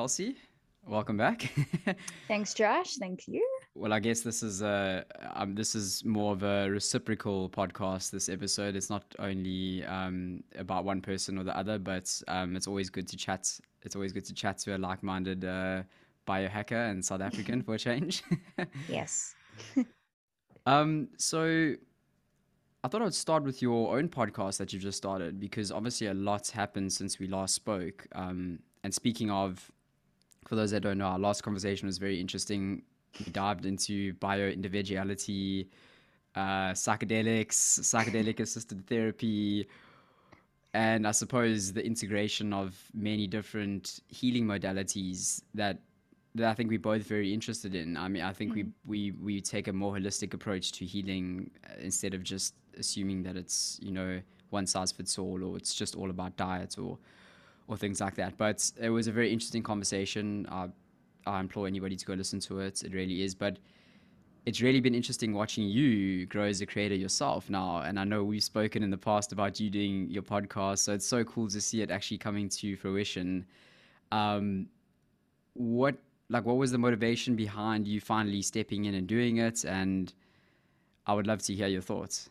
Kelsey, welcome back. Thanks, Josh. Thank you. Well, I guess this is a um, this is more of a reciprocal podcast. This episode, it's not only um, about one person or the other, but um, it's always good to chat. It's always good to chat to a like-minded uh, biohacker and South African for a change. yes. um. So, I thought I'd start with your own podcast that you've just started because obviously a lot's happened since we last spoke. Um. And speaking of, for those that don't know, our last conversation was very interesting we dived into bio individuality, uh, psychedelics, psychedelic assisted therapy, and I suppose the integration of many different healing modalities that that I think we're both very interested in. I mean, I think mm-hmm. we, we we take a more holistic approach to healing uh, instead of just assuming that it's you know one size fits all or it's just all about diet or or things like that. But it was a very interesting conversation. Uh, I implore anybody to go listen to it. It really is. But it's really been interesting watching you grow as a creator yourself now. And I know we've spoken in the past about you doing your podcast. So it's so cool to see it actually coming to fruition. Um, what like what was the motivation behind you finally stepping in and doing it? And I would love to hear your thoughts.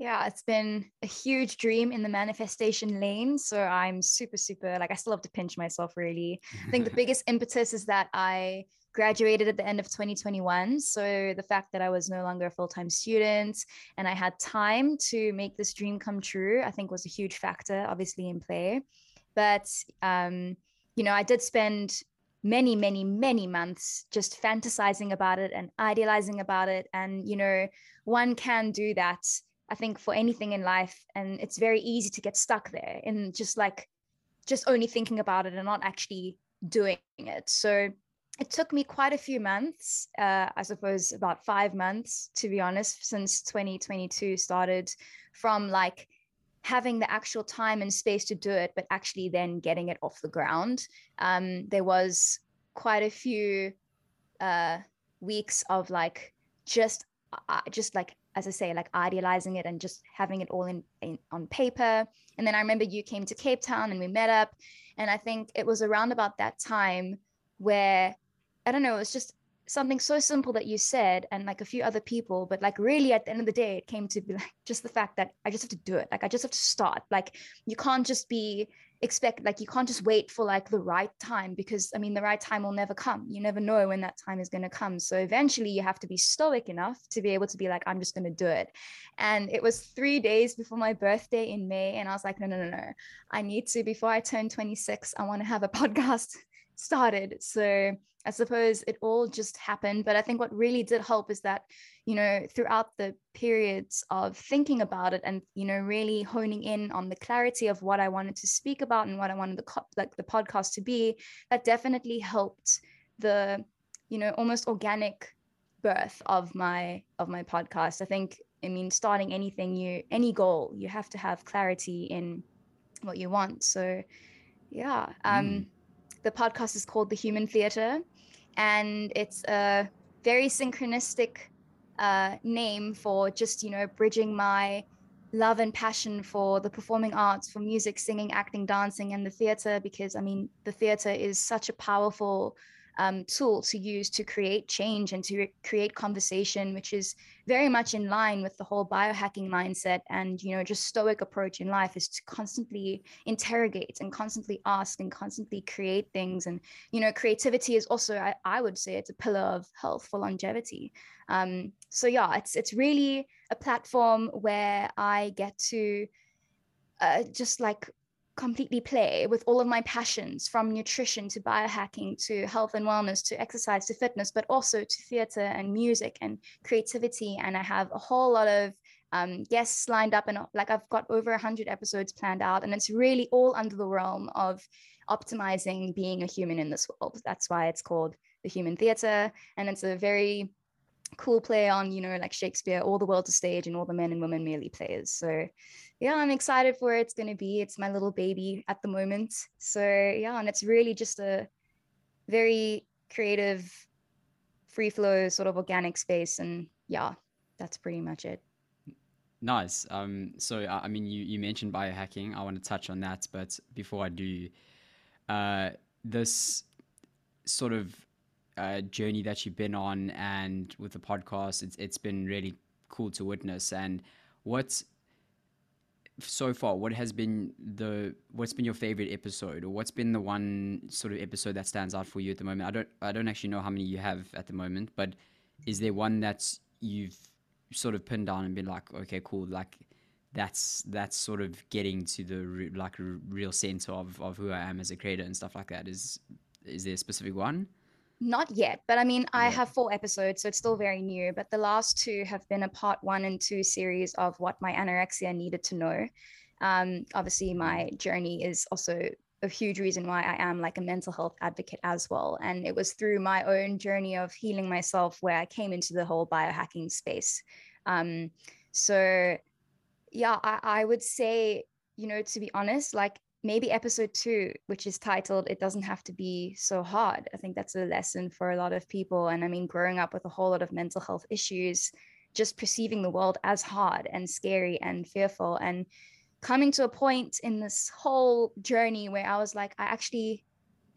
Yeah, it's been a huge dream in the manifestation lane. So I'm super, super like I still have to pinch myself really. I think the biggest impetus is that I graduated at the end of 2021. So the fact that I was no longer a full-time student and I had time to make this dream come true, I think was a huge factor, obviously, in play. But um, you know, I did spend many many many months just fantasizing about it and idealizing about it and you know one can do that I think for anything in life. And it's very easy to get stuck there in just like just only thinking about it and not actually doing it. So it took me quite a few months, uh, I suppose about five months, to be honest, since 2022 started from like having the actual time and space to do it, but actually then getting it off the ground. Um, there was quite a few uh, weeks of like just uh, just like as I say, like idealizing it and just having it all in, in, on paper. And then I remember you came to Cape Town and we met up. And I think it was around about that time where I don't know, it was just something so simple that you said and like a few other people but like really at the end of the day it came to be like just the fact that i just have to do it. Like i just have to start. Like you can't just be expect like you can't just wait for like the right time because i mean the right time will never come. You never know when that time is going to come. So eventually you have to be stoic enough to be able to be like i'm just going to do it. And it was 3 days before my birthday in may and i was like no no no no. I need to before i turn 26 i want to have a podcast started. So I suppose it all just happened. But I think what really did help is that, you know, throughout the periods of thinking about it and, you know, really honing in on the clarity of what I wanted to speak about and what I wanted the like the podcast to be, that definitely helped the, you know, almost organic birth of my of my podcast. I think, I mean, starting anything you any goal, you have to have clarity in what you want. So yeah. Um mm the podcast is called The Human Theater, and it's a very synchronistic uh, name for just, you know, bridging my love and passion for the performing arts, for music, singing, acting, dancing, and the theater, because I mean, the theater is such a powerful um, tool to use to create change and to re- create conversation, which is very much in line with the whole biohacking mindset and you know just stoic approach in life is to constantly interrogate and constantly ask and constantly create things. And you know, creativity is also, I, I would say, it's a pillar of health for longevity. Um, so yeah, it's it's really a platform where I get to uh, just like completely play with all of my passions from nutrition to biohacking to health and wellness to exercise to fitness, but also to theater and music and creativity. And I have a whole lot of um, guests lined up and like I've got over 100 episodes planned out. And it's really all under the realm of optimizing being a human in this world. That's why it's called the human theater. And it's a very cool play on, you know, like Shakespeare, all the world's a stage and all the men and women merely players. So yeah, I'm excited for where it's going to be. It's my little baby at the moment. So, yeah, and it's really just a very creative, free flow, sort of organic space. And yeah, that's pretty much it. Nice. Um, so, I mean, you, you mentioned biohacking. I want to touch on that. But before I do, uh, this sort of uh, journey that you've been on, and with the podcast, it's it's been really cool to witness. And what's so far what has been the what's been your favorite episode? Or what's been the one sort of episode that stands out for you at the moment? I don't i don't actually know how many you have at the moment but is there one that's you've sort of pinned down and been like okay cool like that's that's sort of getting to the re- like r- real center of of who i am as a creator and stuff like that? Is is there a specific one not yet, but I mean, I Yeah. have four episodes, so it's still very new. But the last two have been a part one and two series of what my anorexia needed to know. Um, obviously, my journey is also a huge reason why I am like a mental health advocate as well. And it was through my own journey of healing myself where I came into the whole biohacking space. Um, so, yeah, I, I would say, you know, to be honest, like maybe episode two, which is titled It Doesn't Have to Be So Hard. I think that's a lesson for a lot of people. And I mean, growing up with a whole lot of mental health issues, just perceiving the world as hard and scary and fearful, and coming to a point in this whole journey where I was like, I actually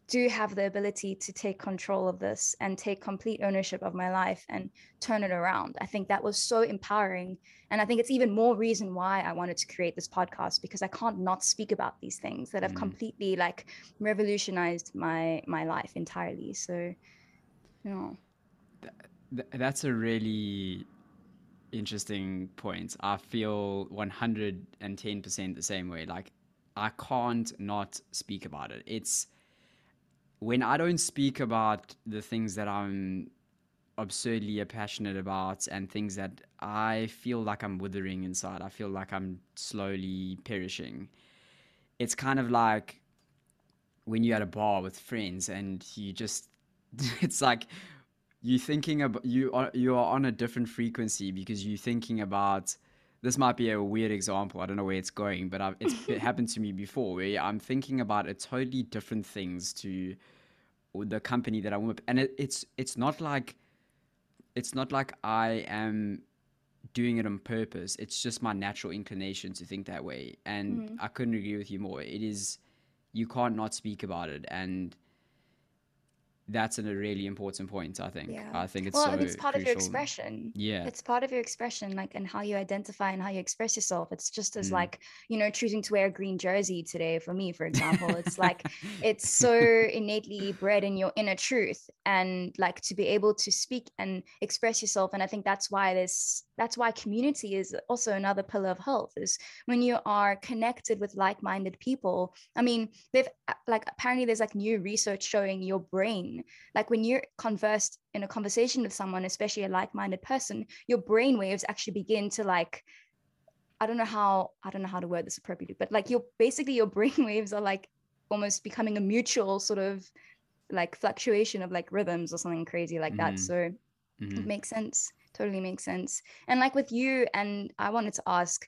do have the ability to take control of this and take complete ownership of my life and turn it around. I think that was so empowering. And I think it's even more reason why I wanted to create this podcast because I can't not speak about these things that have Mm. completely like revolutionized my my life entirely. So, you know, Th- that's a really interesting point. I feel 110% the same way. Like, I can't not speak about it. It's when I don't speak about the things that I'm absurdly passionate about and things that I feel like I'm withering inside, I feel like I'm slowly perishing. It's kind of like when you're at a bar with friends and you just, it's like you're thinking about you are you are on a different frequency because you're thinking about this might be a weird example i don't know where it's going but I've, it's it happened to me before where i'm thinking about a totally different things to the company that i'm with and it, it's it's not like it's not like i am doing it on purpose it's just my natural inclination to think that way and Mhm. i couldn't agree with you more it is you can't not speak about it and that's a really important point i think. Yeah. i think it's well, so it's part of your expression. yeah. It's part of your expression like and how you identify and how you express yourself. It's just as Mm. like you know choosing to wear a green jersey today for me for example. It's like it's so innately bred in your inner truth and like to be able to speak and express yourself. And i think that's why this that's why community is also another pillar of health is when you are connected with like-minded people. I mean they've like apparently there's like new research showing your brain like when you're conversed in a conversation with someone especially a like-minded person your brain waves actually begin to like i don't know how i don't know how to word this appropriately but like your basically your brain waves are like almost becoming a mutual sort of like fluctuation of like rhythms or something crazy like that Mhm. so it Mhm. makes sense totally makes sense and like with you and i wanted to ask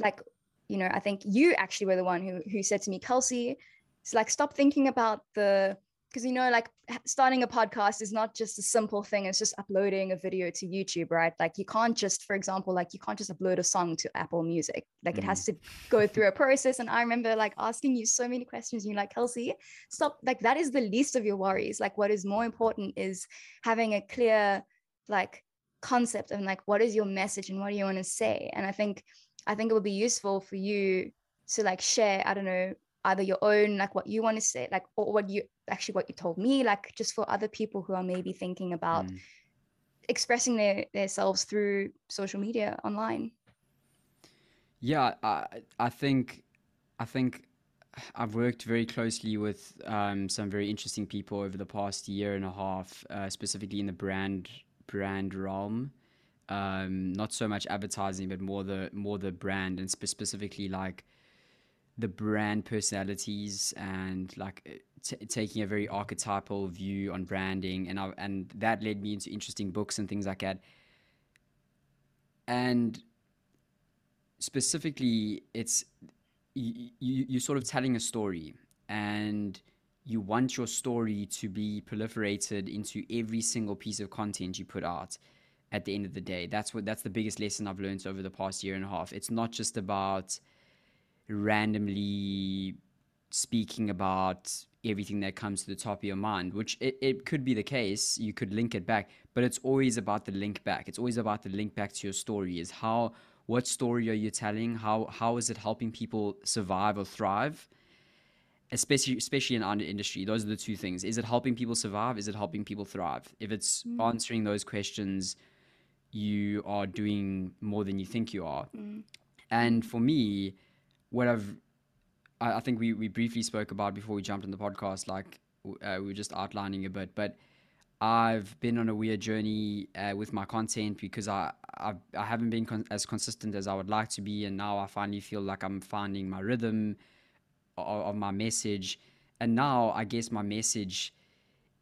like you know i think you actually were the one who who said to me kelsey it's like stop thinking about the because you know like starting a podcast is not just a simple thing it's just uploading a video to youtube right? Like you can't just for example like you can't just upload a song to apple music. Like it has mm. to go through a process and i remember like asking you so many questions and you're like kelsey stop like that is the least of your worries. Like what is more important is having a clear like concept of like what is your message and what do you want to say? And i think i think it would be useful for you to like share i don't know either your own like what you want to say like or what you actually what you told me like just for other people who are maybe thinking about Mm. expressing their themselves through social media online Yeah, I I think I think I've worked very closely with um, some very interesting people over the past year and a half, uh, specifically in the brand brand realm. Um, not so much advertising, but more the more the brand and spe- specifically like the brand personalities and like uh, t- taking a very archetypal view on branding, and I, and that led me into interesting books and things like that. And specifically it's you, you you're sort of telling a story and you want your story to be proliferated into every single piece of content you put out at the end of the day that's what that's the biggest lesson i've learned over the past year and a half it's not just about randomly speaking about everything that comes to the top of your mind, which it, it could be the case. You could link it back, but it's always about the link back. It's always about the link back to your story. Is how what story are you telling? How how is it helping people survive or thrive? Especially especially in our industry, those are the two things. Is it helping people survive? Is it helping people thrive? If it's Mm. answering those questions, you are doing more than you think you are. Mm. And for me, what I've, I, I think we, we briefly spoke about before we jumped on the podcast, like uh, we were just outlining a bit, but I've been on a weird journey uh, with my content because I, I, I haven't been con- as consistent as I would like to be. And now I finally feel like I'm finding my rhythm of, of my message. And now I guess my message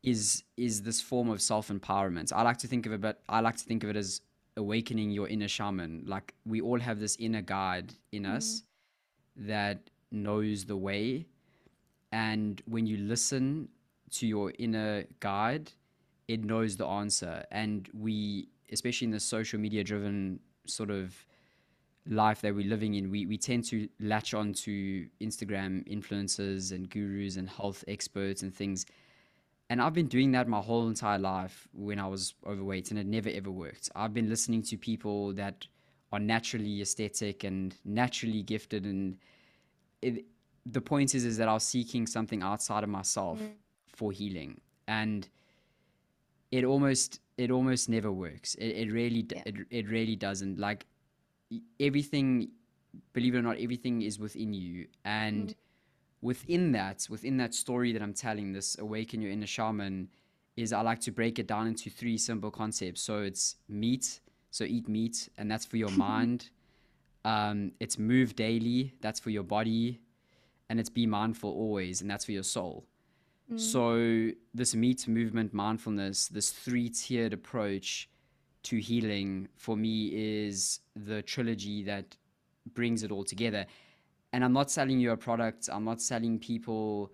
is is this form of self empowerment. I like to think of it, but I like to think of it as awakening your inner shaman. Like we all have this inner guide in us that knows the way, and when you listen to your inner guide, it knows the answer. And we, especially in the social media driven sort of life that we're living in, we, we tend to latch on to Instagram influencers and gurus and health experts and things. And I've been doing that my whole entire life when I was overweight, and it never ever worked. I've been listening to people that are naturally aesthetic and naturally gifted, and it, the point is, is that I was seeking something outside of myself mm. for healing, and it almost it almost never works. It, it really Yeah. it, it really doesn't. Like everything, believe it or not, everything is within you, and mm. within that, within that story that I'm telling, this awaken your inner shaman, is I like to break it down into three simple concepts. So it's meat, so eat meat, and that's for your mind. Um, it's move daily, that's for your body, and it's be mindful always, and that's for your soul. So this meat movement mindfulness, this three-tiered approach to healing for me is the trilogy that brings it all together. And I'm not selling you a product, I'm not selling people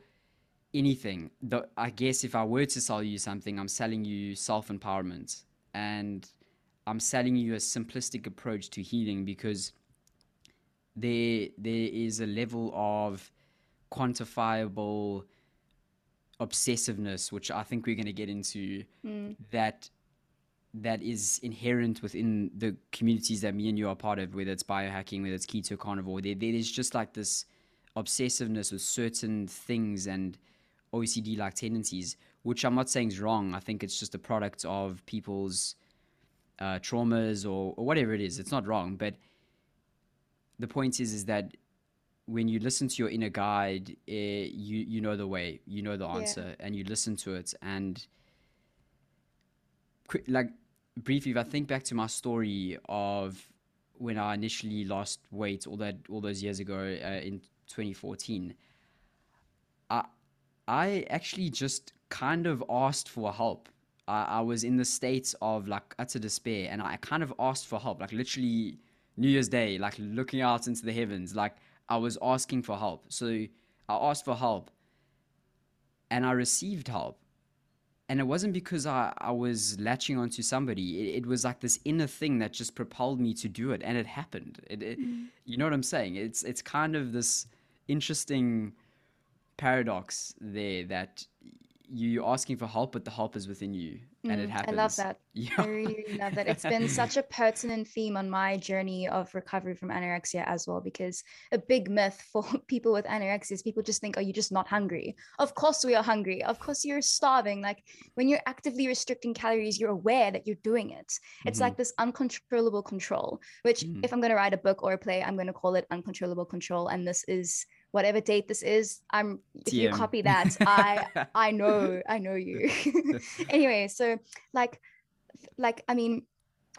anything. The, I guess if I were to sell you something, I'm selling you self-empowerment and I'm selling you a simplistic approach to healing because there there is a level of quantifiable obsessiveness which I think we're going to get into hmm. that that is inherent within the communities that me and you are part of whether it's biohacking whether it's keto carnivore. There, there is just like this obsessiveness with certain things and OCD like tendencies which I'm not saying is wrong. I think it's just a product of people's uh, traumas or, or whatever it is it's not wrong but the point is is that when you listen to your inner guide, uh, you you know the way, you know the Yeah. answer, and you listen to it. And quick, like briefly, if I think back to my story of when I initially lost weight, all that all those years ago uh, in 2014, I I actually just kind of asked for help. I, I was in the state of like utter despair, and I kind of asked for help, like literally New Year's Day, like looking out into the heavens, like I was asking for help. So I asked for help, and I received help. And it wasn't because I, I was latching onto somebody. It, it was like this inner thing that just propelled me to do it, and it happened. It, it, mm. You know what I'm saying? It's it's kind of this interesting paradox there that you're asking for help, but the help is within you, and it Mm, I happens. love that. Yeah. I really, really love that. It's been such a pertinent theme on my journey of recovery from anorexia as well, because a big myth for people with anorexia is people just think, oh, you're just not hungry. Of course, we are hungry. Of course, you're starving. Like when you're actively restricting calories, you're aware that you're doing it. It's Mhm. like this uncontrollable control, which, Mhm. if I'm going to write a book or a play, I'm going to call it uncontrollable control. And this is whatever date this is. I'm, if you copy that, I, I know, I know you. anyway, so like, like I mean,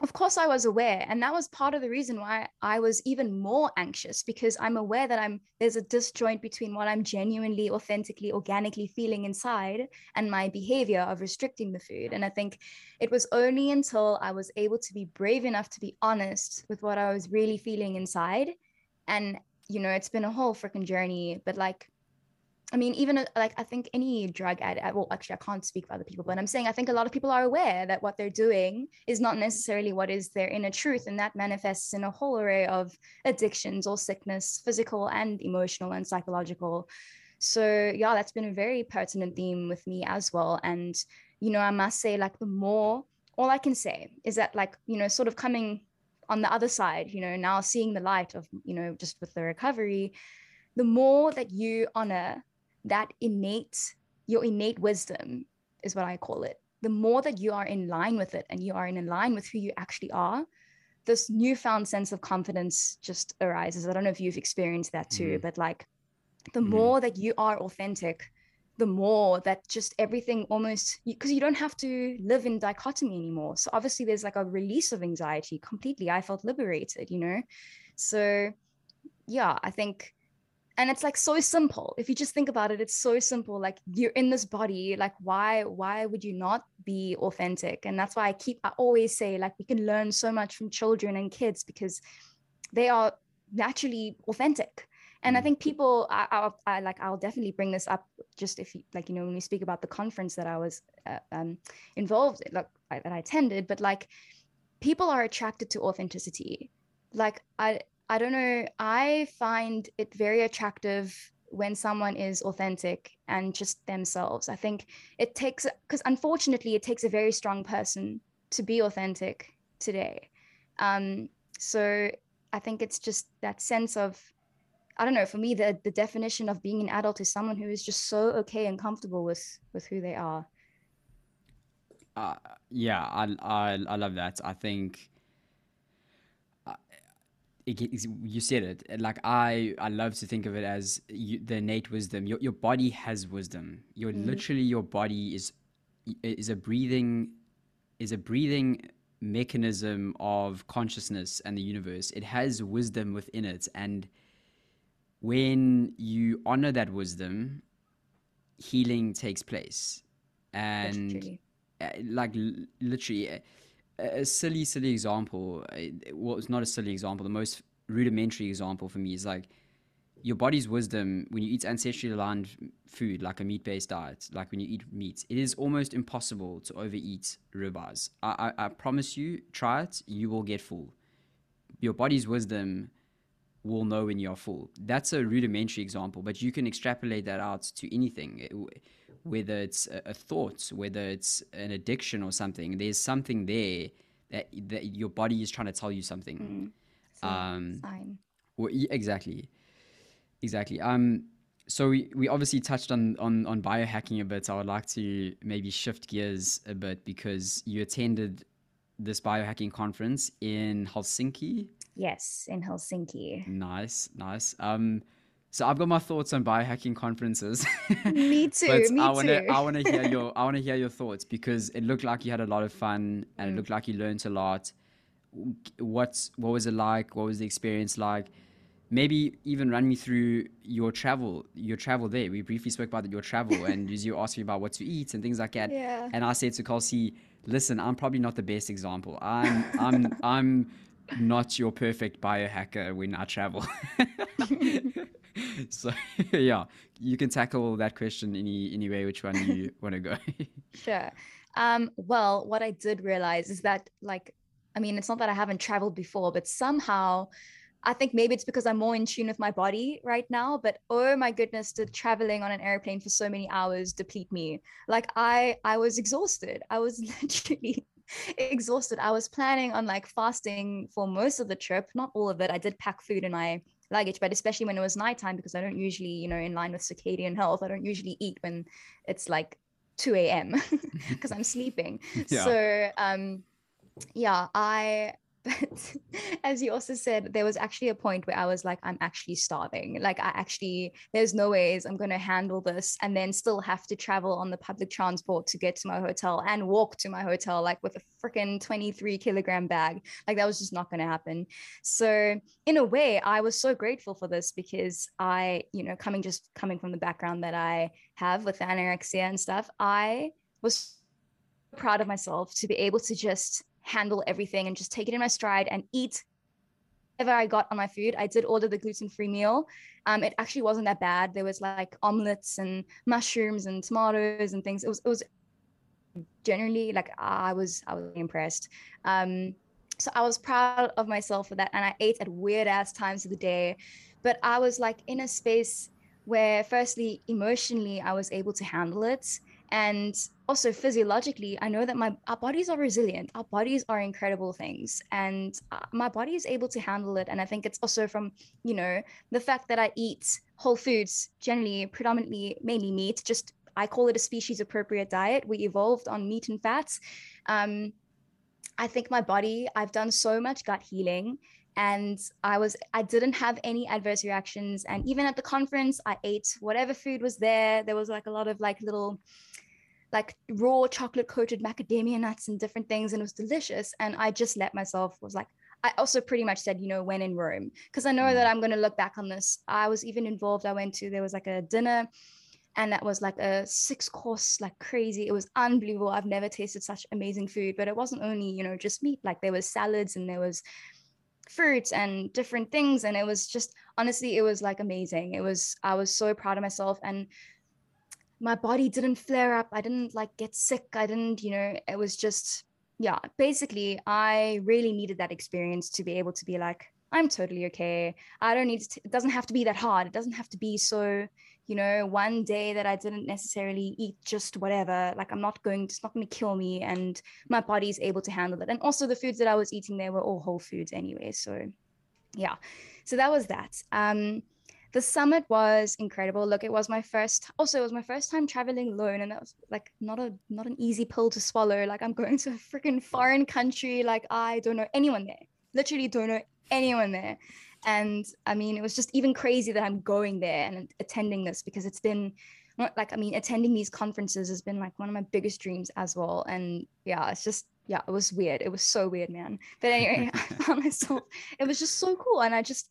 of course I was aware, and that was part of the reason why I was even more anxious because I'm aware that I'm there's a disjoint between what I'm genuinely, authentically, organically feeling inside and my behavior of restricting the food. And I think it was only until I was able to be brave enough to be honest with what I was really feeling inside, and you know, it's been a whole freaking journey, but like I mean, even uh, like I think any drug addict, well, actually, I can't speak for other people, but I'm saying I think a lot of people are aware that what they're doing is not necessarily what is their inner truth. And that manifests in a whole array of addictions or sickness, physical and emotional and psychological. So yeah, that's been a very pertinent theme with me as well. And you know, I must say, like the more, all I can say is that, like you know, sort of coming on the other side, you know, now seeing the light of you know just with the recovery, the more that you honor that innate your innate wisdom is what I call it. The more that you are in line with it and you are in line with who you actually are, this newfound sense of confidence just arises. I don't know if you've experienced that too, mm-hmm. but like the mm-hmm. more that you are authentic, the more that just everything almost because you don't have to live in dichotomy anymore. So obviously there's like a release of anxiety completely. I felt liberated, you know? So yeah, I think and it's like so simple if you just think about it it's so simple like you're in this body like why why would you not be authentic and that's why i keep i always say like we can learn so much from children and kids because they are naturally authentic and i mm. think people I, I, I like i'll definitely bring this up just if you like you know when we speak about the conference that i was uh, um, involved in, like I, that i attended but like people are attracted to authenticity like i I don't know. I find it very attractive when someone is authentic and just themselves. I think it takes, because unfortunately, it takes a very strong person to be authentic today. Um, so I think it's just that sense of, I don't know. For me, the the definition of being an adult is someone who is just so okay and comfortable with with who they are. Uh, yeah, I, I I love that. I think it, you said it like i i love to think of it as you, the innate wisdom your, your body has wisdom your mm. literally your body is is a breathing is a breathing mechanism of consciousness and the universe it has wisdom within it and when you honor that wisdom healing takes place and uh, like literally a silly, silly example. Well, it's not a silly example. The most rudimentary example for me is like your body's wisdom when you eat ancestrally aligned food, like a meat based diet, like when you eat meat, it is almost impossible to overeat ribeyes. I, I, I promise you, try it, you will get full. Your body's wisdom will know when you're full. That's a rudimentary example, but you can extrapolate that out to anything whether it's a, a thought, whether it's an addiction or something, there's something there that that your body is trying to tell you something. Mm. Um, sign. Well, exactly, exactly. Um, so we, we obviously touched on, on on biohacking a bit. I would like to maybe shift gears a bit because you attended this biohacking conference in Helsinki. Yes, in Helsinki. Nice, nice. Um, so I've got my thoughts on biohacking conferences. me too. but me I wanna too. I wanna hear your I wanna hear your thoughts because it looked like you had a lot of fun and mm. it looked like you learned a lot. What what was it like? What was the experience like? Maybe even run me through your travel, your travel there. We briefly spoke about your travel and you asked me about what to eat and things like that. Yeah. And I said to Kelsey, listen, I'm probably not the best example. I'm I'm I'm not your perfect biohacker when I travel. so yeah, you can tackle that question any any way which one you want to go. sure. Um, well, what I did realize is that like, I mean, it's not that I haven't traveled before, but somehow I think maybe it's because I'm more in tune with my body right now, but oh my goodness, did traveling on an airplane for so many hours deplete me. Like I I was exhausted. I was literally exhausted. I was planning on like fasting for most of the trip, not all of it. I did pack food in my luggage but especially when it was nighttime because i don't usually you know in line with circadian health i don't usually eat when it's like 2 a.m because i'm sleeping yeah. so um yeah i but as you also said there was actually a point where i was like i'm actually starving. Like i actually there's no ways i'm going to handle this and then still have to travel on the public transport to get to my hotel and walk to my hotel like with a freaking 23 kilogram bag. Like that was just not going to happen. So in a way i was so grateful for this because i you know coming just coming from the background that i have with anorexia and stuff i was proud of myself to be able to just handle everything and just take it in my stride and eat whatever I got on my food. I did order the gluten free meal. Um, it actually wasn't that bad. There was like omelets and mushrooms and tomatoes and things. It was it was generally like I was I was impressed. Um, so I was proud of myself for that, and I ate at weird ass times of the day, but I was like in a space where firstly emotionally i was able to handle it and also physiologically i know that my our bodies are resilient. Our bodies are incredible things. And uh, my body is able to handle it. And i think it's also from you know the fact that i eat whole foods generally predominantly mainly meat just i call it a species appropriate diet. We evolved on meat and fats. Um, i think my body i've done so much gut healing. And i was i didn't have any adverse reactions. And even at the conference i ate whatever food was there. There was like a lot of like little like raw chocolate coated macadamia nuts and different things and it was delicious and i just let myself was like i also pretty much said you know when in rome because i know that mm. i'm going to look back on this i was even involved i went to there was like a dinner and that was like a six course like crazy it was unbelievable i've never tasted such amazing food but it wasn't only you know just meat like there was salads and there was fruits and different things and it was just honestly it was like amazing it was i was so proud of myself and my body didn't flare up i didn't like get sick i didn't you know it was just yeah basically i really needed that experience to be able to be like i'm totally okay. I don't need to it doesn't have to be that hard it doesn't have to be so you know one day that i didn't necessarily eat just whatever like i'm not going it's not going to kill me and my body's able to handle it. And also the foods that i was eating there were all whole foods anyway so yeah. So that was that. Um the summit was incredible look it was my first also it was my first time traveling alone and that was like not a not an easy pill to swallow like i'm going to a freaking foreign country like i don't know anyone there literally don't know anyone there and I mean, it was just even crazy that I'm going there and attending this because it's been like, I mean, attending these conferences has been like one of my biggest dreams as well. And yeah, it's just, yeah, it was weird. It was so weird, man. But anyway, I found myself, it was just so cool. And I just,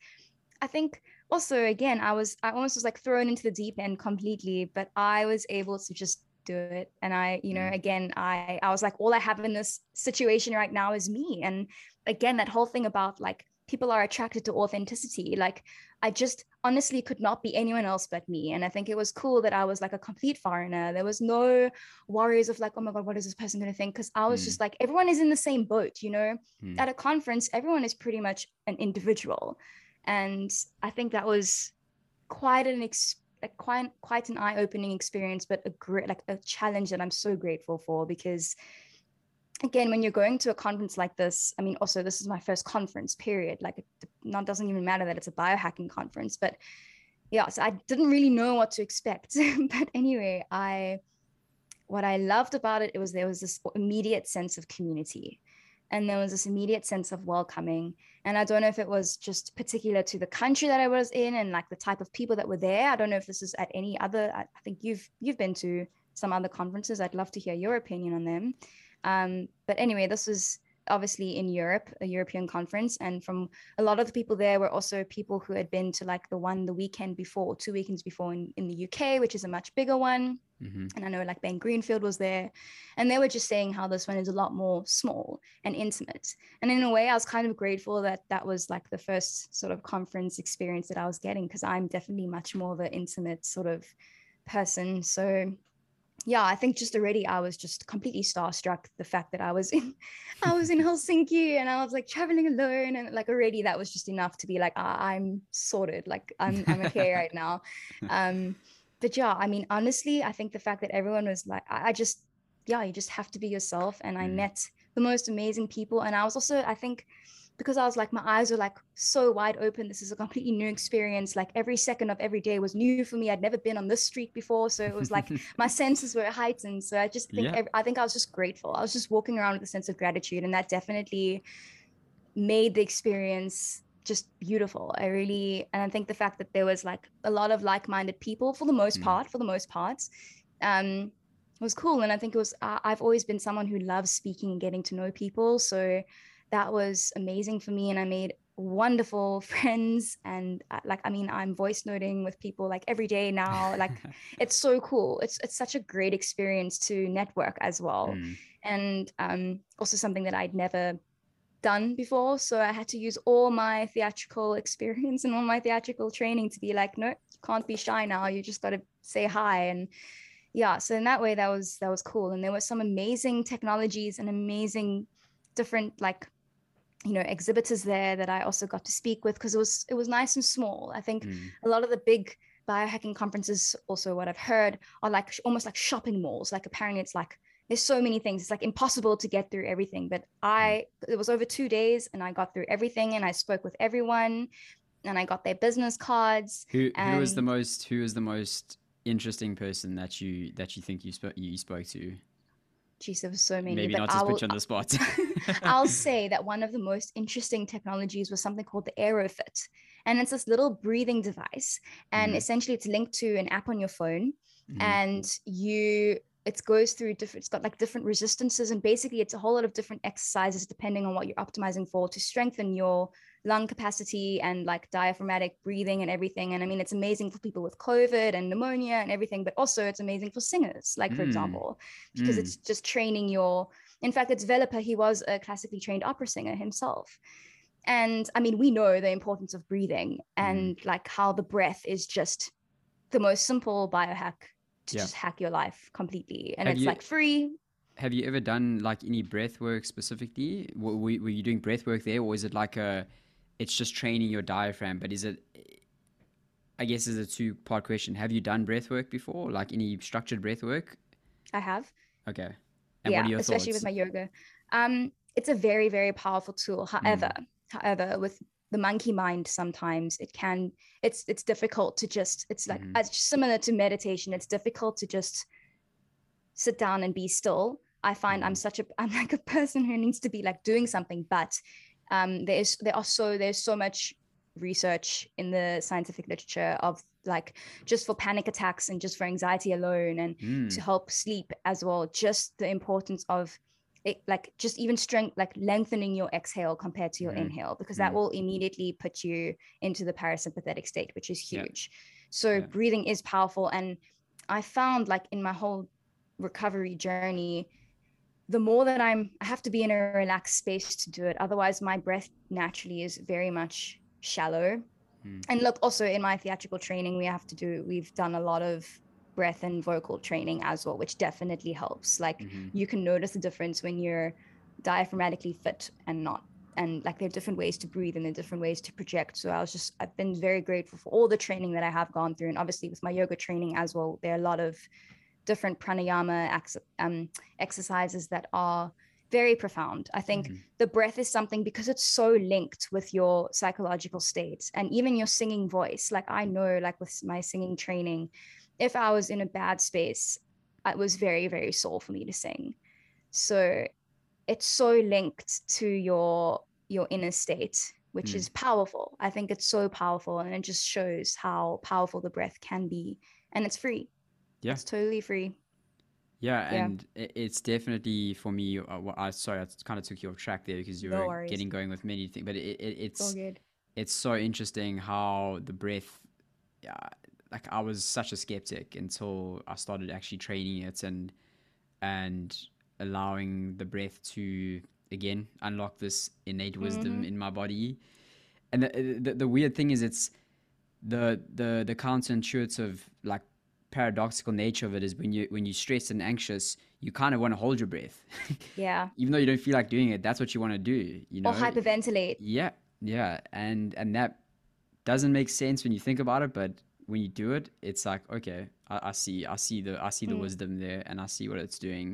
I think also, again, I was, I almost was like thrown into the deep end completely, but I was able to just do it. And i you know mm. again i i was like all i have in this situation right now is me. And again that whole thing about like people are attracted to authenticity like i just honestly could not be anyone else but me. And i think it was cool that i was like a complete foreigner. There was no worries of like oh my god what is this person going to think? Because i was mm. just like everyone is in the same boat you know? Mm. at a conference everyone is pretty much an individual and i think that was quite an ex- quite quite an eye-opening experience but a great like a challenge that i'm so grateful for because again when you're going to a conference like this i mean also this is my first conference period. Like it not doesn't even matter that it's a biohacking conference but yeah so i didn't really know what to expect. But anyway i what i loved about it, it was there was this immediate sense of community and there was this immediate sense of welcoming. And i don't know if it was just particular to the country that i was in and like the type of people that were there. I don't know if this is at any other i think you've you've been to some other conferences. I'd love to hear your opinion on them. Um, but anyway, this was obviously in Europe, a European conference. And from a lot of the people there were also people who had been to like the one the weekend before, two weekends before in, in the UK, which is a much bigger one. Mm-hmm. And I know like Ben Greenfield was there. And they were just saying how this one is a lot more small and intimate. And in a way, I was kind of grateful that that was like the first sort of conference experience that I was getting because I'm definitely much more of an intimate sort of person. So yeah, I think just already I was just completely starstruck. The fact that I was in, I was in Helsinki and I was like traveling alone, and like already that was just enough to be like, ah, I'm sorted, like I'm I'm okay right now. Um, but yeah, I mean, honestly, I think the fact that everyone was like, I, I just, yeah, you just have to be yourself, and I mm. met the most amazing people, and I was also, I think, because I was like, my eyes were like so wide open. This is a completely new experience. Like every second of every day was new for me. I'd never been on this street before. So it was like my senses were heightened. So I just think, yeah. I think I was just grateful. I was just walking around with a sense of gratitude. And that definitely made the experience just beautiful. I really, and I think the fact that there was like a lot of like minded people for the most mm. part, for the most part, um, was cool. And I think it was, I've always been someone who loves speaking and getting to know people. So, that was amazing for me and i made wonderful friends and uh, like i mean i'm voice noting with people like every day now like it's so cool. It's it's such a great experience to network as well. Mm. and um, also something that i'd never done before so i had to use all my theatrical experience and all my theatrical training to be like no you can't be shy now you just got to say hi. And yeah so in that way that was that was cool. And there were some amazing technologies and amazing different like you know exhibitors there that I also got to speak with because it was it was nice and small. I think mm. a lot of the big biohacking conferences, also what I've heard, are like almost like shopping malls. Like apparently it's like there's so many things. It's like impossible to get through everything. But I it was over two days and I got through everything and I spoke with everyone and I got their business cards. Who who was the most who was the most interesting person that you that you think you spoke you spoke to? Geez, there was so many. Maybe but not to I put you on the spot. I'll say that one of the most interesting technologies was something called the Airofit. And it's this little breathing device. And Mhm. essentially it's linked to an app on your phone. Mhm. And you it goes through different it's got like different resistances and basically it's a whole lot of different exercises depending on what you're optimizing for to strengthen your lung capacity and like diaphragmatic breathing and everything and i mean it's amazing for people with covid and pneumonia and everything but also it's amazing for singers like for Mm. example because Mm. it's just training your in fact the developer he was a classically trained opera singer himself and i mean we know the importance of breathing and like how the breath is just the most simple biohack to Yeah. just hack your life completely and Have it's you- like free Have you ever done like any breath work specifically? Were, were were you doing breath work there, or is it like a, it's just training your diaphragm? But is it, I guess, is a two part question. Have you done breath work before, like any structured breath work? i have Okay. And yeah what are your especially thoughts? with my yoga um it's a very very powerful tool however Mm. however with the monkey mind sometimes it can it's it's difficult to just it's like Mhm. as similar to meditation it's difficult to just sit down and be still i find i'm Mhm. such a i'm like a person who needs to be like doing something but um there's there are so there's so much research in the scientific literature of like just for panic attacks and just for anxiety alone and Mm, to help sleep as well just the importance of it like just even strength like lengthening your exhale compared to your Mhm. inhale because that Mm. will immediately put you into the parasympathetic state which is Yeah. huge so Yeah. breathing is powerful and i found like in my whole recovery journey the more that i'm i have to be in a relaxed space to do it. Otherwise my breath naturally is very much shallow. Mm. and look also in my theatrical training we have to do we've done a lot of breath and vocal training as well which definitely helps. Like mhm. you can notice the difference when you're diaphragmatically fit and not and like there are different ways to breathe and there are different ways to project. So i was just i've been very grateful for all the training that i have gone through. And obviously with my yoga training as well there are a lot of different pranayama ex- um, exercises that are very profound. I think Mhm. the breath is something because it's so linked with your psychological state and even your singing voice. Like i know like with my singing training if i was in a bad space it was very very sore for me to sing. So it's so linked to your your inner state which Mm. is powerful. I think it's so powerful and it just shows how powerful the breath can be and it's free Yeah. it's totally free Yeah, Yeah. and it's definitely for me. Uh, wha- I sorry, I kind of took you off track there because you No were worries. getting going with many things. But it, it, it's it's good it's so interesting how the breath. Yeah, like I was such a skeptic until I started actually training it and and allowing the breath to again unlock this innate wisdom Mhm. in my body. And the, the the weird thing is, it's the the the counterintuitive like paradoxical nature of it is when you when you stressed and anxious you kind of want to hold your breath. Yeah. Even though you don't feel like doing it that's what you want to do you know? or hyperventilate. Yeah yeah and and that doesn't make sense when you think about it but when you do it it's like okay i, I see i see the i see the Mm. wisdom there and i see what it's doing.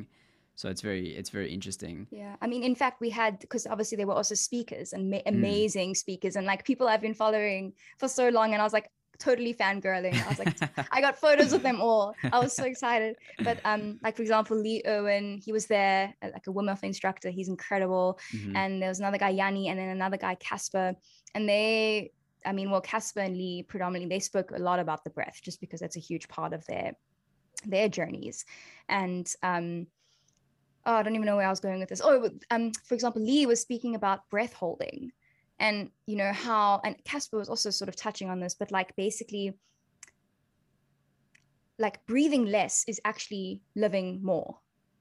So it's very it's very interesting. Yeah, I mean, in fact, we had because obviously there were also speakers and ma- Mm. amazing speakers and like people I've been following for so long, and I was like totally fangirling. I was like, I got photos of them all. I was so excited. But um, like for example, Lee Owen, he was there, uh, like a Wim Hof instructor. He's incredible. Mhm. And there was another guy, Yanni, and then another guy, Casper, and they. I mean, well, Casper and Lee predominantly they spoke a lot about the breath, just because that's a huge part of their their journeys. And um, oh, I don't even know where I was going with this. Oh, um, for example, Lee was speaking about breath holding, and you know how, and Casper was also sort of touching on this, but like basically, like breathing less is actually living more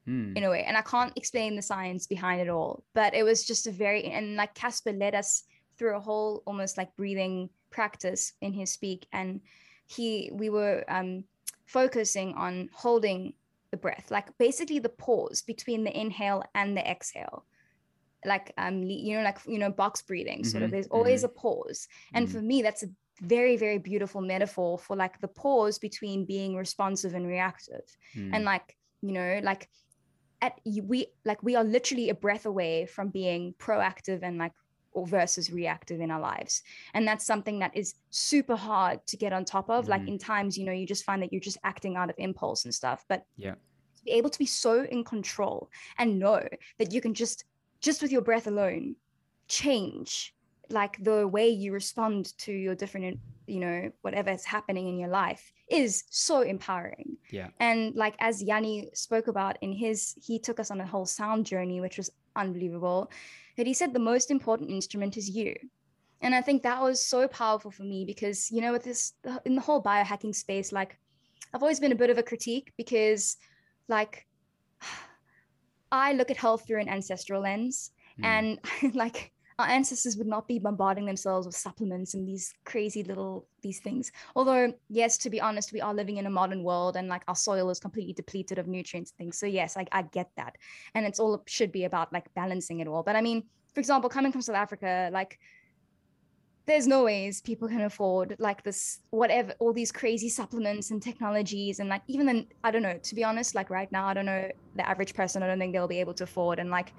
Mm. in a way. And I can't explain the science behind it all, but it was just a very and like Casper led us through a whole almost like breathing practice in his speak, and he we were um, focusing on holding the breath, like basically the pause between the inhale and the exhale. Like um, you know, like you know, box breathing. Sort of. Mhm, There's always a pause, and Mhm. for me, that's a very very beautiful metaphor for like the pause between being responsive and reactive Mm. and like you know like at we like we are literally a breath away from being proactive and like or versus reactive in our lives and that's something that is super hard to get on top of like Mhm. in times you know you just find that you're just acting out of impulse and stuff but Yeah. to be able to be so in control and know that you can just just with your breath alone change like the way you respond to your different you know whatever is happening in your life is so empowering Yeah. and like as yanni spoke about in his he took us on a whole sound journey which was unbelievable that he said the most important instrument is you and i think that was so powerful for me because you know with this in the whole biohacking space like i've always been a bit of a critique because like i look at health through an ancestral lens Mm. and like our ancestors would not be bombarding themselves with supplements and these crazy little these things. Although yes to be honest we are living in a modern world and like our soil is completely depleted of nutrients and things. So yes I, I get that. And it's all should be about like balancing it all. But i mean for example coming from south africa like there's no ways people can afford like this whatever all these crazy supplements and technologies and like even then i don't know to be honest like right now i don't know the average person i don't think they'll be able to afford and like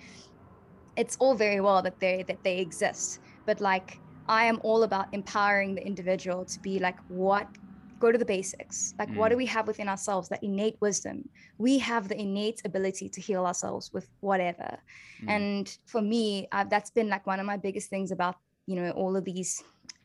it's all very well that they that they exist but like i am all about empowering the individual to be like what go to the basics like what do Mm. we have within ourselves that innate wisdom we have the innate ability to heal ourselves with whatever Mm. and for me uh, that's been like one of my biggest things about you know all of these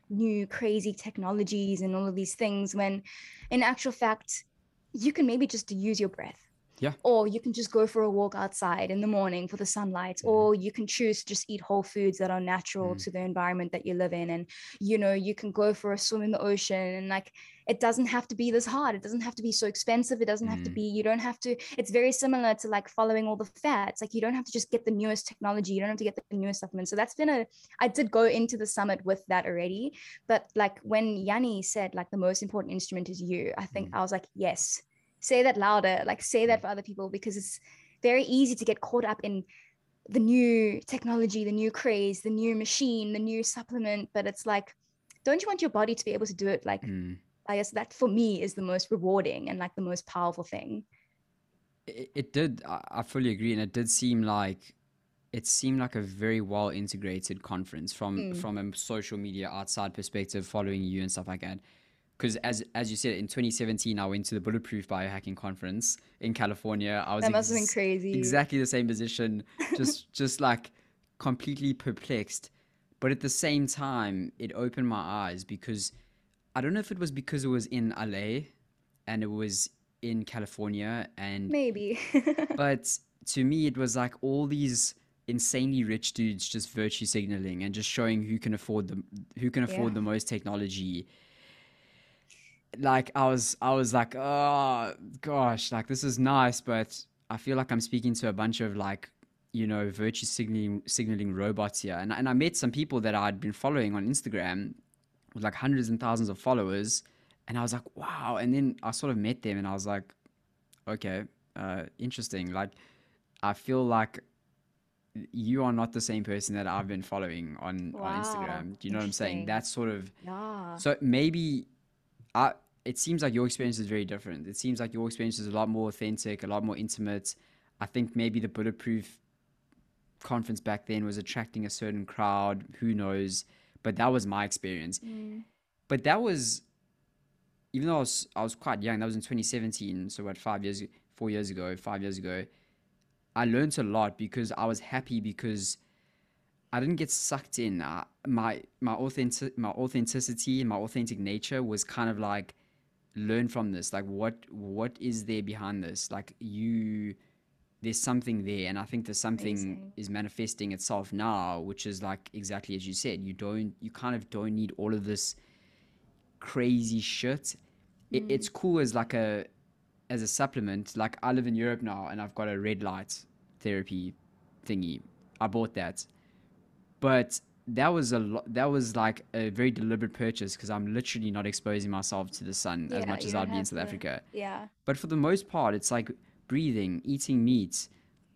new crazy technologies and all of these things when in actual fact you can maybe just use your breath Yeah. or you can just go for a walk outside in the morning for the sunlight Mhm. or you can choose to just eat whole foods that are natural Mm. to the environment that you live in and you know you can go for a swim in the ocean and like it doesn't have to be this hard it doesn't have to be so expensive it doesn't have to Mm. be you don't have to it's very similar to like following all the fads like you don't have to just get the newest technology you don't have to get the newest supplements so that's been a i did go into the summit with that already but like when yanni said like the most important instrument is you i think Mm. i was like yes say that louder like say that for other people because it's very easy to get caught up in the new technology the new craze the new machine the new supplement. But it's like don't you want your body to be able to do it like Mm. i guess that for me is the most rewarding and like the most powerful thing. It, it did I, I fully agree. And it did seem like it seemed like a very well integrated conference from Mm. from a social media outside perspective following you and stuff like that because as as you said in 2017 i went to the bulletproof biohacking conference in california. I was that must have been crazy. exactly the same position just just like completely perplexed. But at the same time it opened my eyes because i don't know if it was because it was in la and it was in california and maybe. but to me it was like all these insanely rich dudes just virtue signaling and just showing who can afford the who can afford Yeah. the most technology like i was i was like oh gosh like this is nice but i feel like i'm speaking to a bunch of like you know virtue signaling signaling robots here. And, and i met some people that i'd been following on instagram with like hundreds and thousands of followers. And i was like wow. And then i sort of met them and i was like okay uh interesting. Like i feel like you are not the same person that i've been following on on instagram. Do you know what i'm saying? that's sort of yeah. So maybe I it seems like your experience is very different. It seems like your experience is a lot more authentic, a lot more intimate. I think maybe the bulletproof conference back then was attracting a certain crowd, who knows, but that was my experience. Mm. But that was even though I was I was quite young, that was in 2017, so what 5 years 4 years ago, 5 years ago. I learned a lot because I was happy because I didn't get sucked in. Uh, my my authentic my authenticity and my authentic nature was kind of like learn from this. Like what what is there behind this? Like you there's something there and I think there's something Amazing. is manifesting itself now, which is like exactly as you said. You don't you kind of don't need all of this crazy shit. It, Mm. it's cool as like a as a supplement. Like I live in Europe now and I've got a red light therapy thingy. I bought that. But that was a lo- that was like a very deliberate purchase because I'm literally not exposing myself to the sun as much as I'd be in South to- Africa. yeah But for the most part, it's like breathing, eating meat,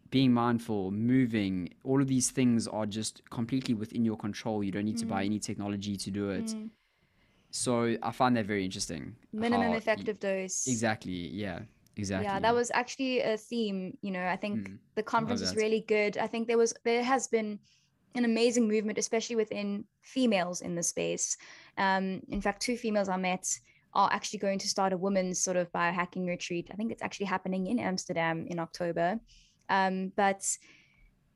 being mindful, moving. All of these things are just completely within your control. You don't need to buy Mm. any technology to do it. Mm. So I find that very interesting. Minimum effective dose. Exactly. Yeah. Exactly. Yeah, that was actually a theme. You know, I think Mm, the conference is that. really good. I think there was there has been an amazing movement, especially within females in the space. Um, in fact, two females I met are actually going to start a women's sort of biohacking retreat. I think it's actually happening in Amsterdam in October. Um, but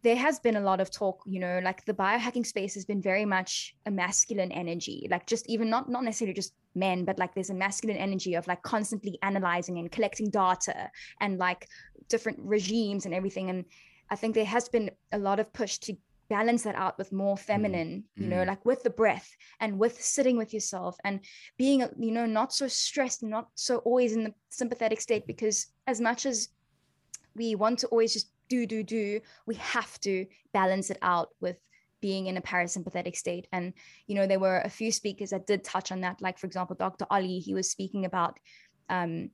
there has been a lot of talk, you know, like the biohacking space has been very much a masculine energy, like just even not not necessarily just men, but like there's a masculine energy of like constantly analyzing and collecting data and like different regimes and everything. And I think there has been a lot of push to balance that out with more feminine, you know, mm. like with the breath and with sitting with yourself and being, you know, not so stressed, not so always in the sympathetic state, because as much as we want to always just do do do we have to balance it out with being in a parasympathetic state and you know there were a few speakers that did touch on that like for example dr ali he was speaking about um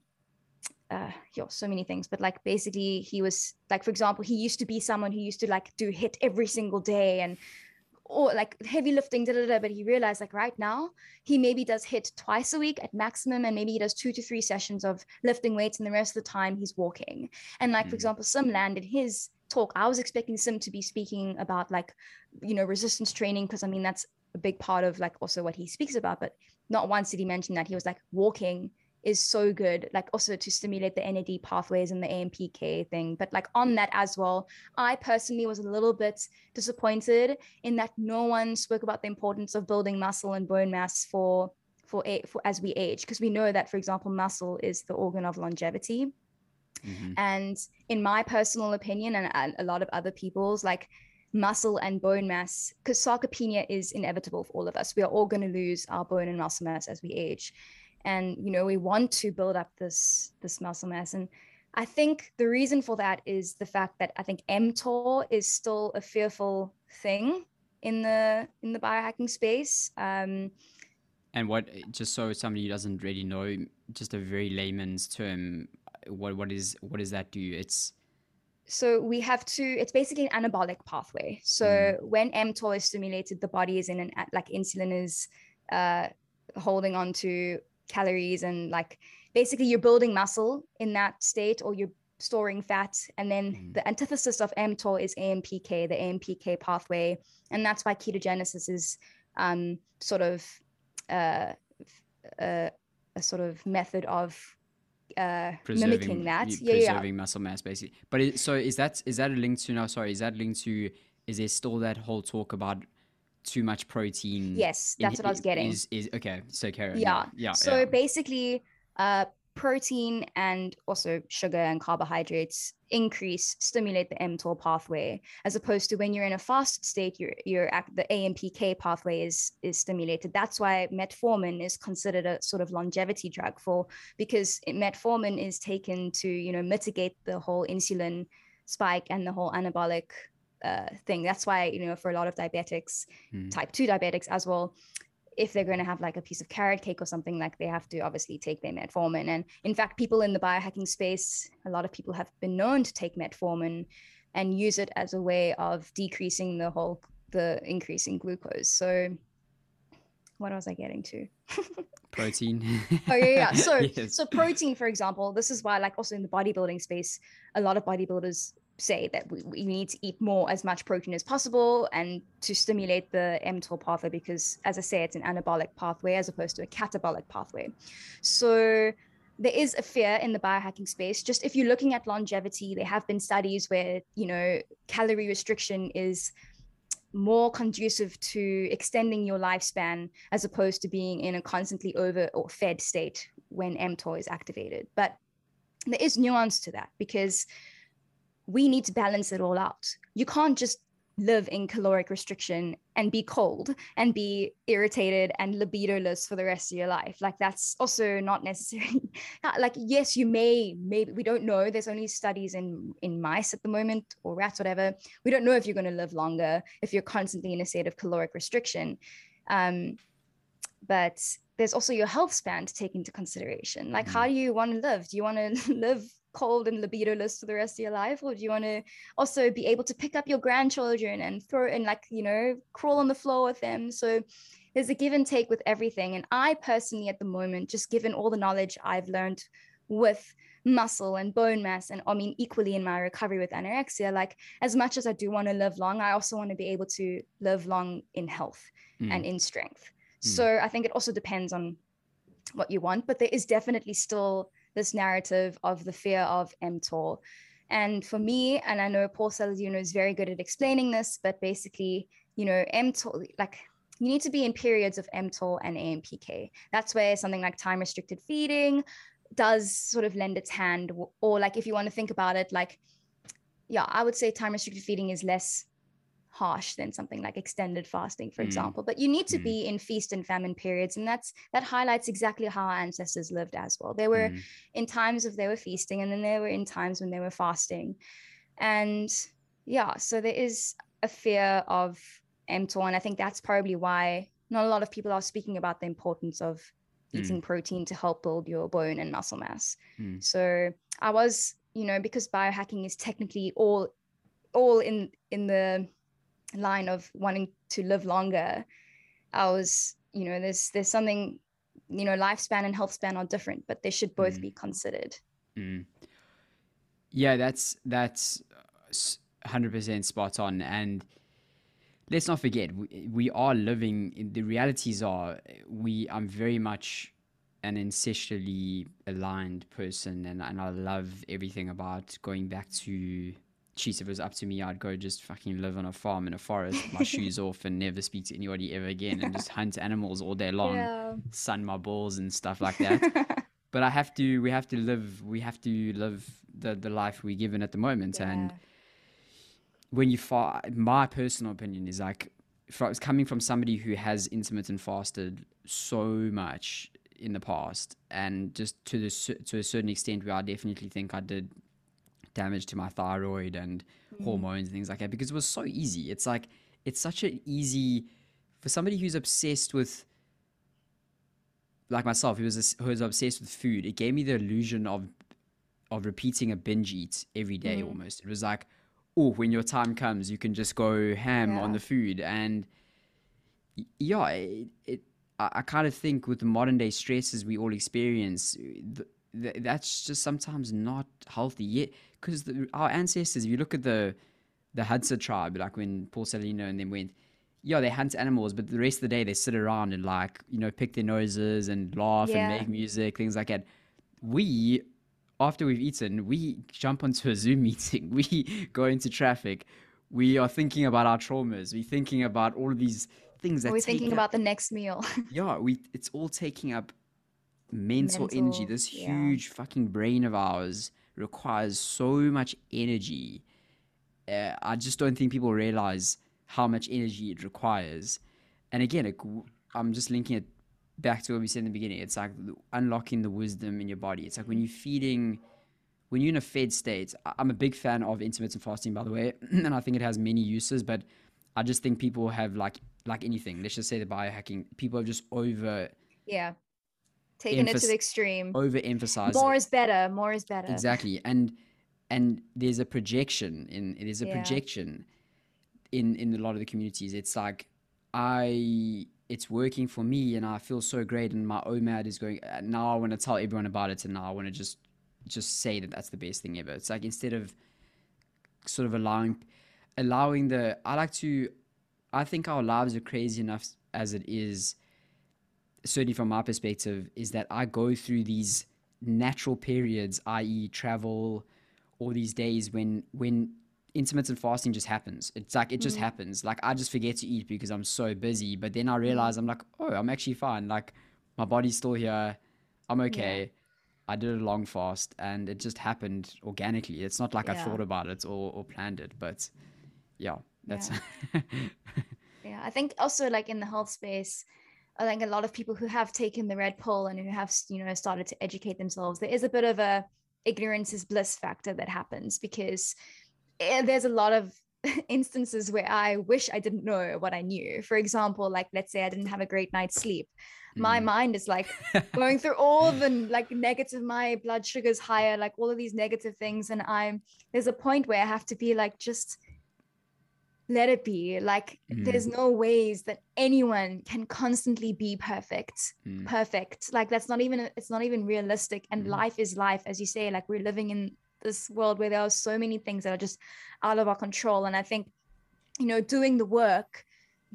uh yo, so many things but like basically he was like for example he used to be someone who used to like do HIIT every single day and or like heavy lifting, da, da, da, but he realized like right now he maybe does HIIT twice a week at maximum, and maybe he does two to three sessions of lifting weights, and the rest of the time he's walking. And like for Mm. example, Siim landed his talk. I was expecting Siim to be speaking about like you know resistance training because I mean that's a big part of like also what he speaks about, but not once did he mention that he was like walking is so good, like also to stimulate the NAD pathways and the AMPK thing. But like on that as well, I personally was a little bit disappointed in that no one spoke about the importance of building muscle and bone mass for for, for as we age because we know that for example muscle is the organ of longevity Mhm. and in my personal opinion and a lot of other people's like muscle and bone mass because sarcopenia is inevitable for all of us we are all going to lose our bone and muscle mass as we age and you know we want to build up this this muscle mass and i think the reason for that is the fact that i think mtor is still a fearful thing in the in the biohacking space um And what, just so somebody doesn't really know, just a very layman's term, what what is what does that do? It's so we have to it's basically an anabolic pathway so Mm. when mtor is stimulated the body is in an like insulin is uh holding on to calories and like basically you're building muscle in that state or you're storing fat and then Mm. the antithesis of mtor is ampk the ampk pathway and that's why ketogenesis is um sort of uh, uh a sort of method of uh mimicking that yeah yeah preserving muscle mass basically. But it, so is that is that a link to now? Sorry, is that linked to? Is there still that whole talk about too much protein? yes in that's what i was getting Is is okay? So carry on. yeah yeah. so yeah. basically uh protein and also sugar and carbohydrates increase stimulate the mtor pathway as opposed to when you're in a fast state you're you're at the ampk pathway is is stimulated that's why metformin is considered a sort of longevity drug for because metformin is taken to you know mitigate the whole insulin spike and the whole anabolic uh, thing that's why you know for a lot of diabetics Hmm. type 2 diabetics as well if they're going to have like a piece of carrot cake or something like they have to obviously take their metformin and in fact people in the biohacking space a lot of people have been known to take metformin and use it as a way of decreasing the whole the increase in glucose so what was i getting to protein. oh yeah yeah so Yes. so protein for example this is why like also in the bodybuilding space a lot of bodybuilders say that we, we need to eat more as much protein as possible and to stimulate the mTOR pathway because as i say it's an anabolic pathway as opposed to a catabolic pathway so there is a fear in the biohacking space just if you're looking at longevity there have been studies where you know calorie restriction is more conducive to extending your lifespan as opposed to being in a constantly over or fed state when mTOR is activated. But there is nuance to that because we need to balance it all out. You can't just live in caloric restriction and be cold and be irritated and libidoless for the rest of your life. Like that's also not necessary like yes, you may maybe we don't know. There's only studies in in mice at the moment or rats, whatever. We don't know if you're going to live longer if you're constantly in a state of caloric restriction. Um, but there's also your health span to take into consideration. Like, how do you want to live? Do you want to live cold and libidoless for the rest of your life, or do you want to also be able to pick up your grandchildren and throw and like you know crawl on the floor with them? So there's a give and take with everything. And I personally, at the moment, just given all the knowledge I've learned with muscle and bone mass and i mean equally in my recovery with anorexia like as much as i do want to live long i also want to be able to live long in health mm. and in strength mm. so i think it also depends on what you want but there is definitely still this narrative of the fear of mtor. And for me and i know paul saladino is very good at explaining this but basically you know mtor like you need to be in periods of mtor and ampk that's where something like time restricted feeding does sort of lend its hand or like if you want to think about it like yeah i would say time restricted feeding is less harsh than something like extended fasting for mm. example but you need to mm. be in feast and famine periods and that's that highlights exactly how our ancestors lived as well they were mm. in times of they were feasting and then they were in times when they were fasting and yeah so there is a fear of mtor and i think that's probably why not a lot of people are speaking about the importance of eating mm. protein to help build your bone and muscle mass. Mm. So I was, you know, because biohacking is technically all all in in the line of wanting to live longer. I was, you know, there's there's something, you know, lifespan and health span are different, but they should both mm. be considered. Mm. Yeah, that's that's hundred percent spot on, and let's not forget we, we are living the realities are we i'm very much an ancestrally aligned person and, and i love everything about going back to Jeez, if it was up to me, I'd go just fucking live on a farm in a forest, my shoes off, and never speak to anybody ever again, and just hunt animals all day long, yeah. sun my balls and stuff like that. but I have to, we have to live, we have to live the the life we're given at the moment, yeah. and when you fast, my personal opinion is like, it's coming from somebody who has intermittent fasted so much in the past, and just to the to a certain extent, where I definitely think I did damage to my thyroid and mm. hormones and things like that because it was so easy. It's like it's such an easy for somebody who's obsessed with like myself, who was who was obsessed with food. It gave me the illusion of of repeating a binge eat every day mm. almost. It was like oh, when your time comes, you can just go ham yeah. on the food. And yeah, it, it I, I kind of think with the modern day stresses we all experience, the, the, that's just sometimes not healthy yet. Because our ancestors, if you look at the the Hadza tribe, like when Paul Saladino and them went, yeah, they hunt animals, but the rest of the day they sit around and like, you know, pick their noses and laugh yeah. and make music, things like that. We after we've eaten, we jump onto a Zoom meeting, we go into traffic, we are thinking about our traumas, we're thinking about all of these things that we're thinking up, about the next meal. yeah, we it's all taking up mental, mental energy. This huge fucking brain of ours requires so much energy. Uh, I just don't think people realize how much energy it requires. And again, it, I'm just linking it back to what we said in the beginning. It's like unlocking the wisdom in your body. It's like when you're feeding, when you're in a fed state. I'm a big fan of intermittent fasting, by the way, and I think it has many uses. But I just think people have like like anything. Let's just say the biohacking. People have just over yeah taken emph- it to the extreme. Overemphasize. More is better. More is better. Exactly, and and there's a projection in there's a yeah. projection in in a lot of the communities. It's like I it's working for me and I feel so great and my OMAD is going uh, now I want to tell everyone about it and now I want to just just say that that's the best thing ever. It's like instead of sort of allowing allowing the I like to I think our lives are crazy enough as it is certainly from my perspective is that I go through these natural periods i.e. travel or these days when when intermittent fasting just happens. It's like it just mm. happens. Like I just forget to eat because I'm so busy. But then I mm. realize I'm like, oh, I'm actually fine. Like my body's still here. I'm okay. Yeah. I did a long fast and it just happened organically. It's not like yeah. I thought about it or, or planned it, but yeah, that's yeah. yeah. I think also like in the health space, I think a lot of people who have taken the red pill and who have, you know, started to educate themselves, there is a bit of a ignorance is bliss factor that happens because Eh, there's a lot of instances where I wish I didn't know what I knew. For example, like let's say I didn't have a great night's sleep. My mm. mind is like going through all the like negative, my blood sugar's higher, like all of these negative things. And I'm there's a point where I have to be like, just let it be like Mm. there's no ways that anyone can constantly be perfect Mm. perfect like that's not even it's not even realistic and Mhm. life is life as you say like we're living in this world where there are so many things that are just out of our control and i think you know doing the work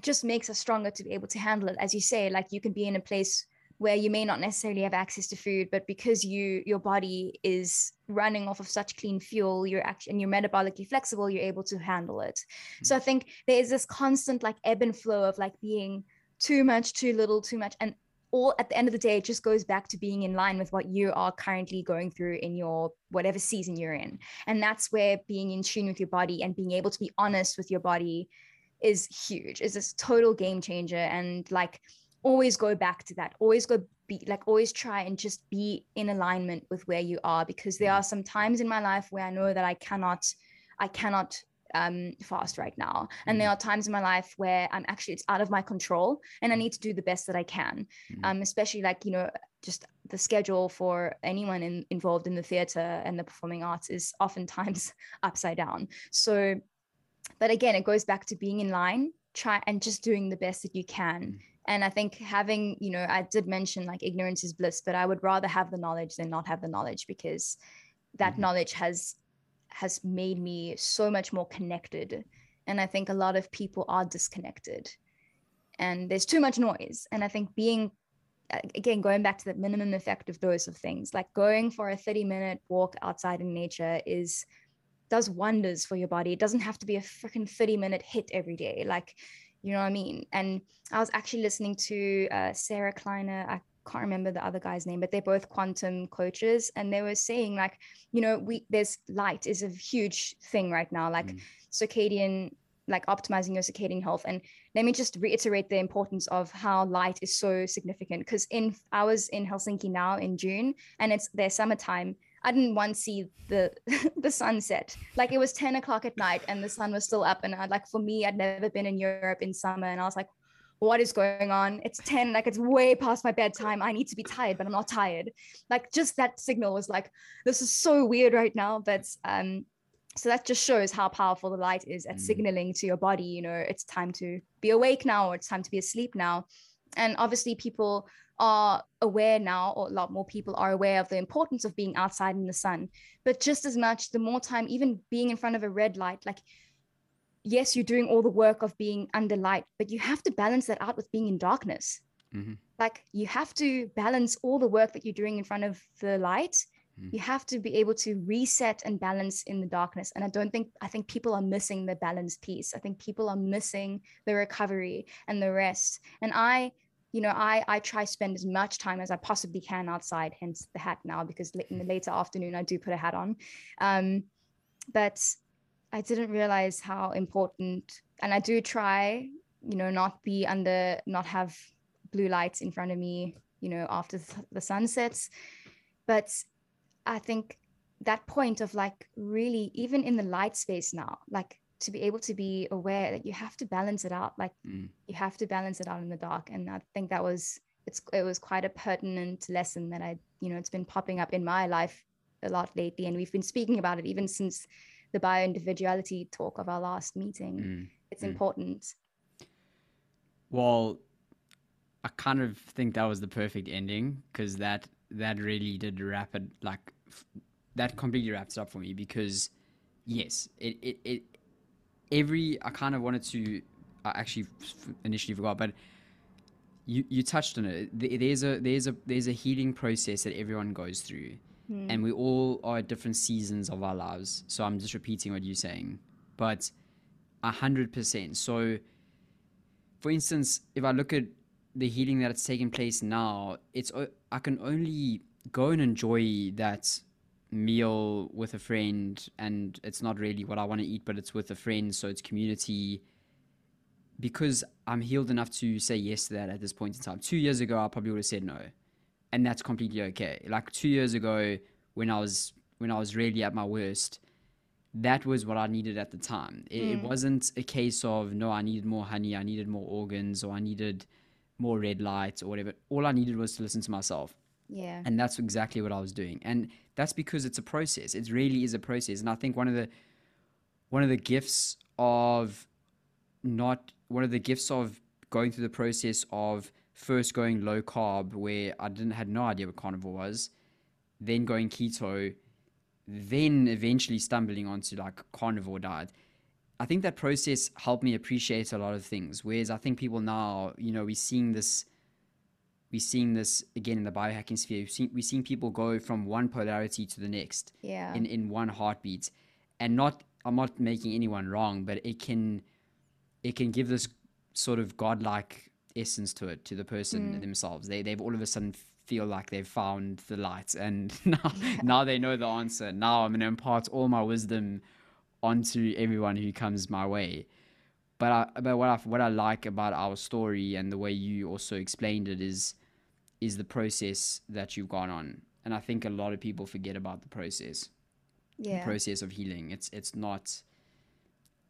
just makes us stronger to be able to handle it as you say like you can be in a place where you may not necessarily have access to food but because you your body is running off of such clean fuel you're actually and you're metabolically flexible you're able to handle it. So i mm. think there is this constant like ebb and flow of like being too much too little too much and all at the end of the day it just goes back to being in line with what you are currently going through in your whatever season you're in. And that's where being in tune with your body and being able to be honest with your body is huge. Is this total game changer. And like always go back to that. Always go be like always try and just be in alignment with where you are because there are some times in my life where i know that i cannot i cannot um fast right now. And there are times in my life where i'm actually it's out of my control and i need to do the best that i can. Mhm. um especially like you know just the schedule for anyone in, involved in the theater and the performing arts is oftentimes upside down. So but again it goes back to being in line try and just doing the best that you can. And i think having you know i did mention like ignorance is bliss but i would rather have the knowledge than not have the knowledge because that Mhm. knowledge has has made me so much more connected. And i think a lot of people are disconnected. And there's too much noise. And i think being again going back to the minimum effective dose of things like going for a 30 minute walk outside in nature is does wonders for your body. It doesn't have to be a freaking 30 minute HIIT every day. Like you know what i mean? And i was actually listening to uh, sarah kleiner. I can't remember the other guy's name but they're both quantum coaches and they were saying like you know we there's light is a huge thing right now like Mm. circadian like optimizing your circadian health. And let me just reiterate the importance of how light is so significant because in i was in helsinki now in june and it's their summertime i didn't once see the the sunset. Like it was 10 o'clock at night and the sun was still up and i like for me i'd never been in europe in summer and i was like what is going on? It's 10 like it's way past my bedtime. I need to be tired but i'm not tired. Like just that signal was like this is so weird right now but um so that just shows how powerful the light is at Mm. signaling to your body you know it's time to be awake now or it's time to be asleep now. And obviously people are aware now or a lot more people are aware of the importance of being outside in the sun. But just as much the more time even being in front of a red light like yes you're doing all the work of being under light but you have to balance that out with being in darkness. Mhm. like you have to balance all the work that you're doing in front of the light. Mm. you have to be able to reset and balance in the darkness. And i don't think i think people are missing the balance piece. I think people are missing the recovery and the rest. And i you know i i try spend as much time as i possibly can outside hence the hat now because in the later afternoon i do put a hat on. Um but i didn't realize how important and i do try you know not be under not have blue lights in front of me you know after th- the sun sets. But i think that point of like really even in the light space now like to be able to be aware that you have to balance it out like Mm. you have to balance it out in the dark and i think that was it's it was quite a pertinent lesson that i you know it's been popping up in my life a lot lately and we've been speaking about it even since the bio individuality talk of our last meeting Mm. it's Mm. important Well, I kind of think that was the perfect ending because that that really did wrap it like that completely wraps it up for me because yes, it it, it every I kind of wanted to I actually initially forgot, but you you touched on it. There's a there's a there's a healing process that everyone goes through, Hmm. and we all are at different seasons of our lives. So I'm just repeating what you're saying, but a hundred percent. So, for instance, if I look at the healing that's taking place now, it's I can only go and enjoy that meal with a friend, and it's not really what I want to eat, but it's with a friend, so it's community. Because I'm healed enough to say yes to that at this point in time. Two years ago, I probably would have said no, and that's completely okay. Like two years ago, when I was when I was really at my worst, that was what I needed at the time. It, it Mm. wasn't a case of no, I needed more honey, I needed more organs, or I needed more red light or whatever. All I needed was to listen to myself. Yeah And that's exactly what I was doing. And that's because it's a process. It really is a process. And I think one of the one of the gifts of not one of the gifts of going through the process of first going low carb, where I didn't had no idea what carnivore was, then going keto, then eventually stumbling onto like carnivore diet. I think that process helped me appreciate a lot of things. Whereas I think people now, you know, we're seeing this, we're seeing this again in the biohacking sphere. We've seen, we're seeing people go from one polarity to the next Yeah. in, in one heartbeat. And not, I'm not making anyone wrong, but it can, it can give this sort of godlike essence to it, to the person mm. themselves. They, they've all of a sudden feel like they've found the light and now, now they know the answer. Now I'm going to impart all my wisdom onto everyone who comes my way. But I, but what I what I like about our story and the way you also explained it is is the process that you've gone on. And I think a lot of people forget about the process. The process of healing. It's it's not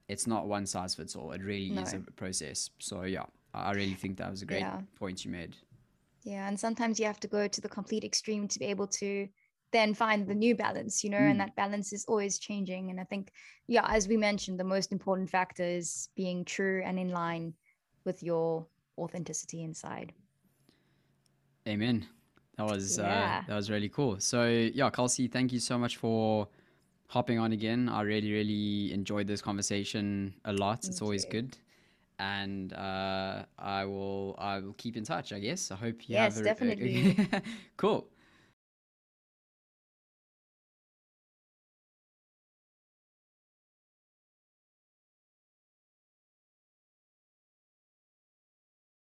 it's not one size fits all. It really is a process. So yeah, I I really think that was a great Yeah. point you made. Yeah, and sometimes you have to go to the complete extreme to be able to then find the new balance, you know, Mm. and that balance is always changing. And I think, yeah, as we mentioned, the most important factor is being true and in line with your authenticity inside. Amen. That was Yeah. uh, that was really cool. So yeah, Kelsey, thank you so much for hopping on again. I really really enjoyed this conversation a lot. it's always you. good, and uh, I will I will keep in touch. I guess. I hope you Yes, have a, definitely. cool.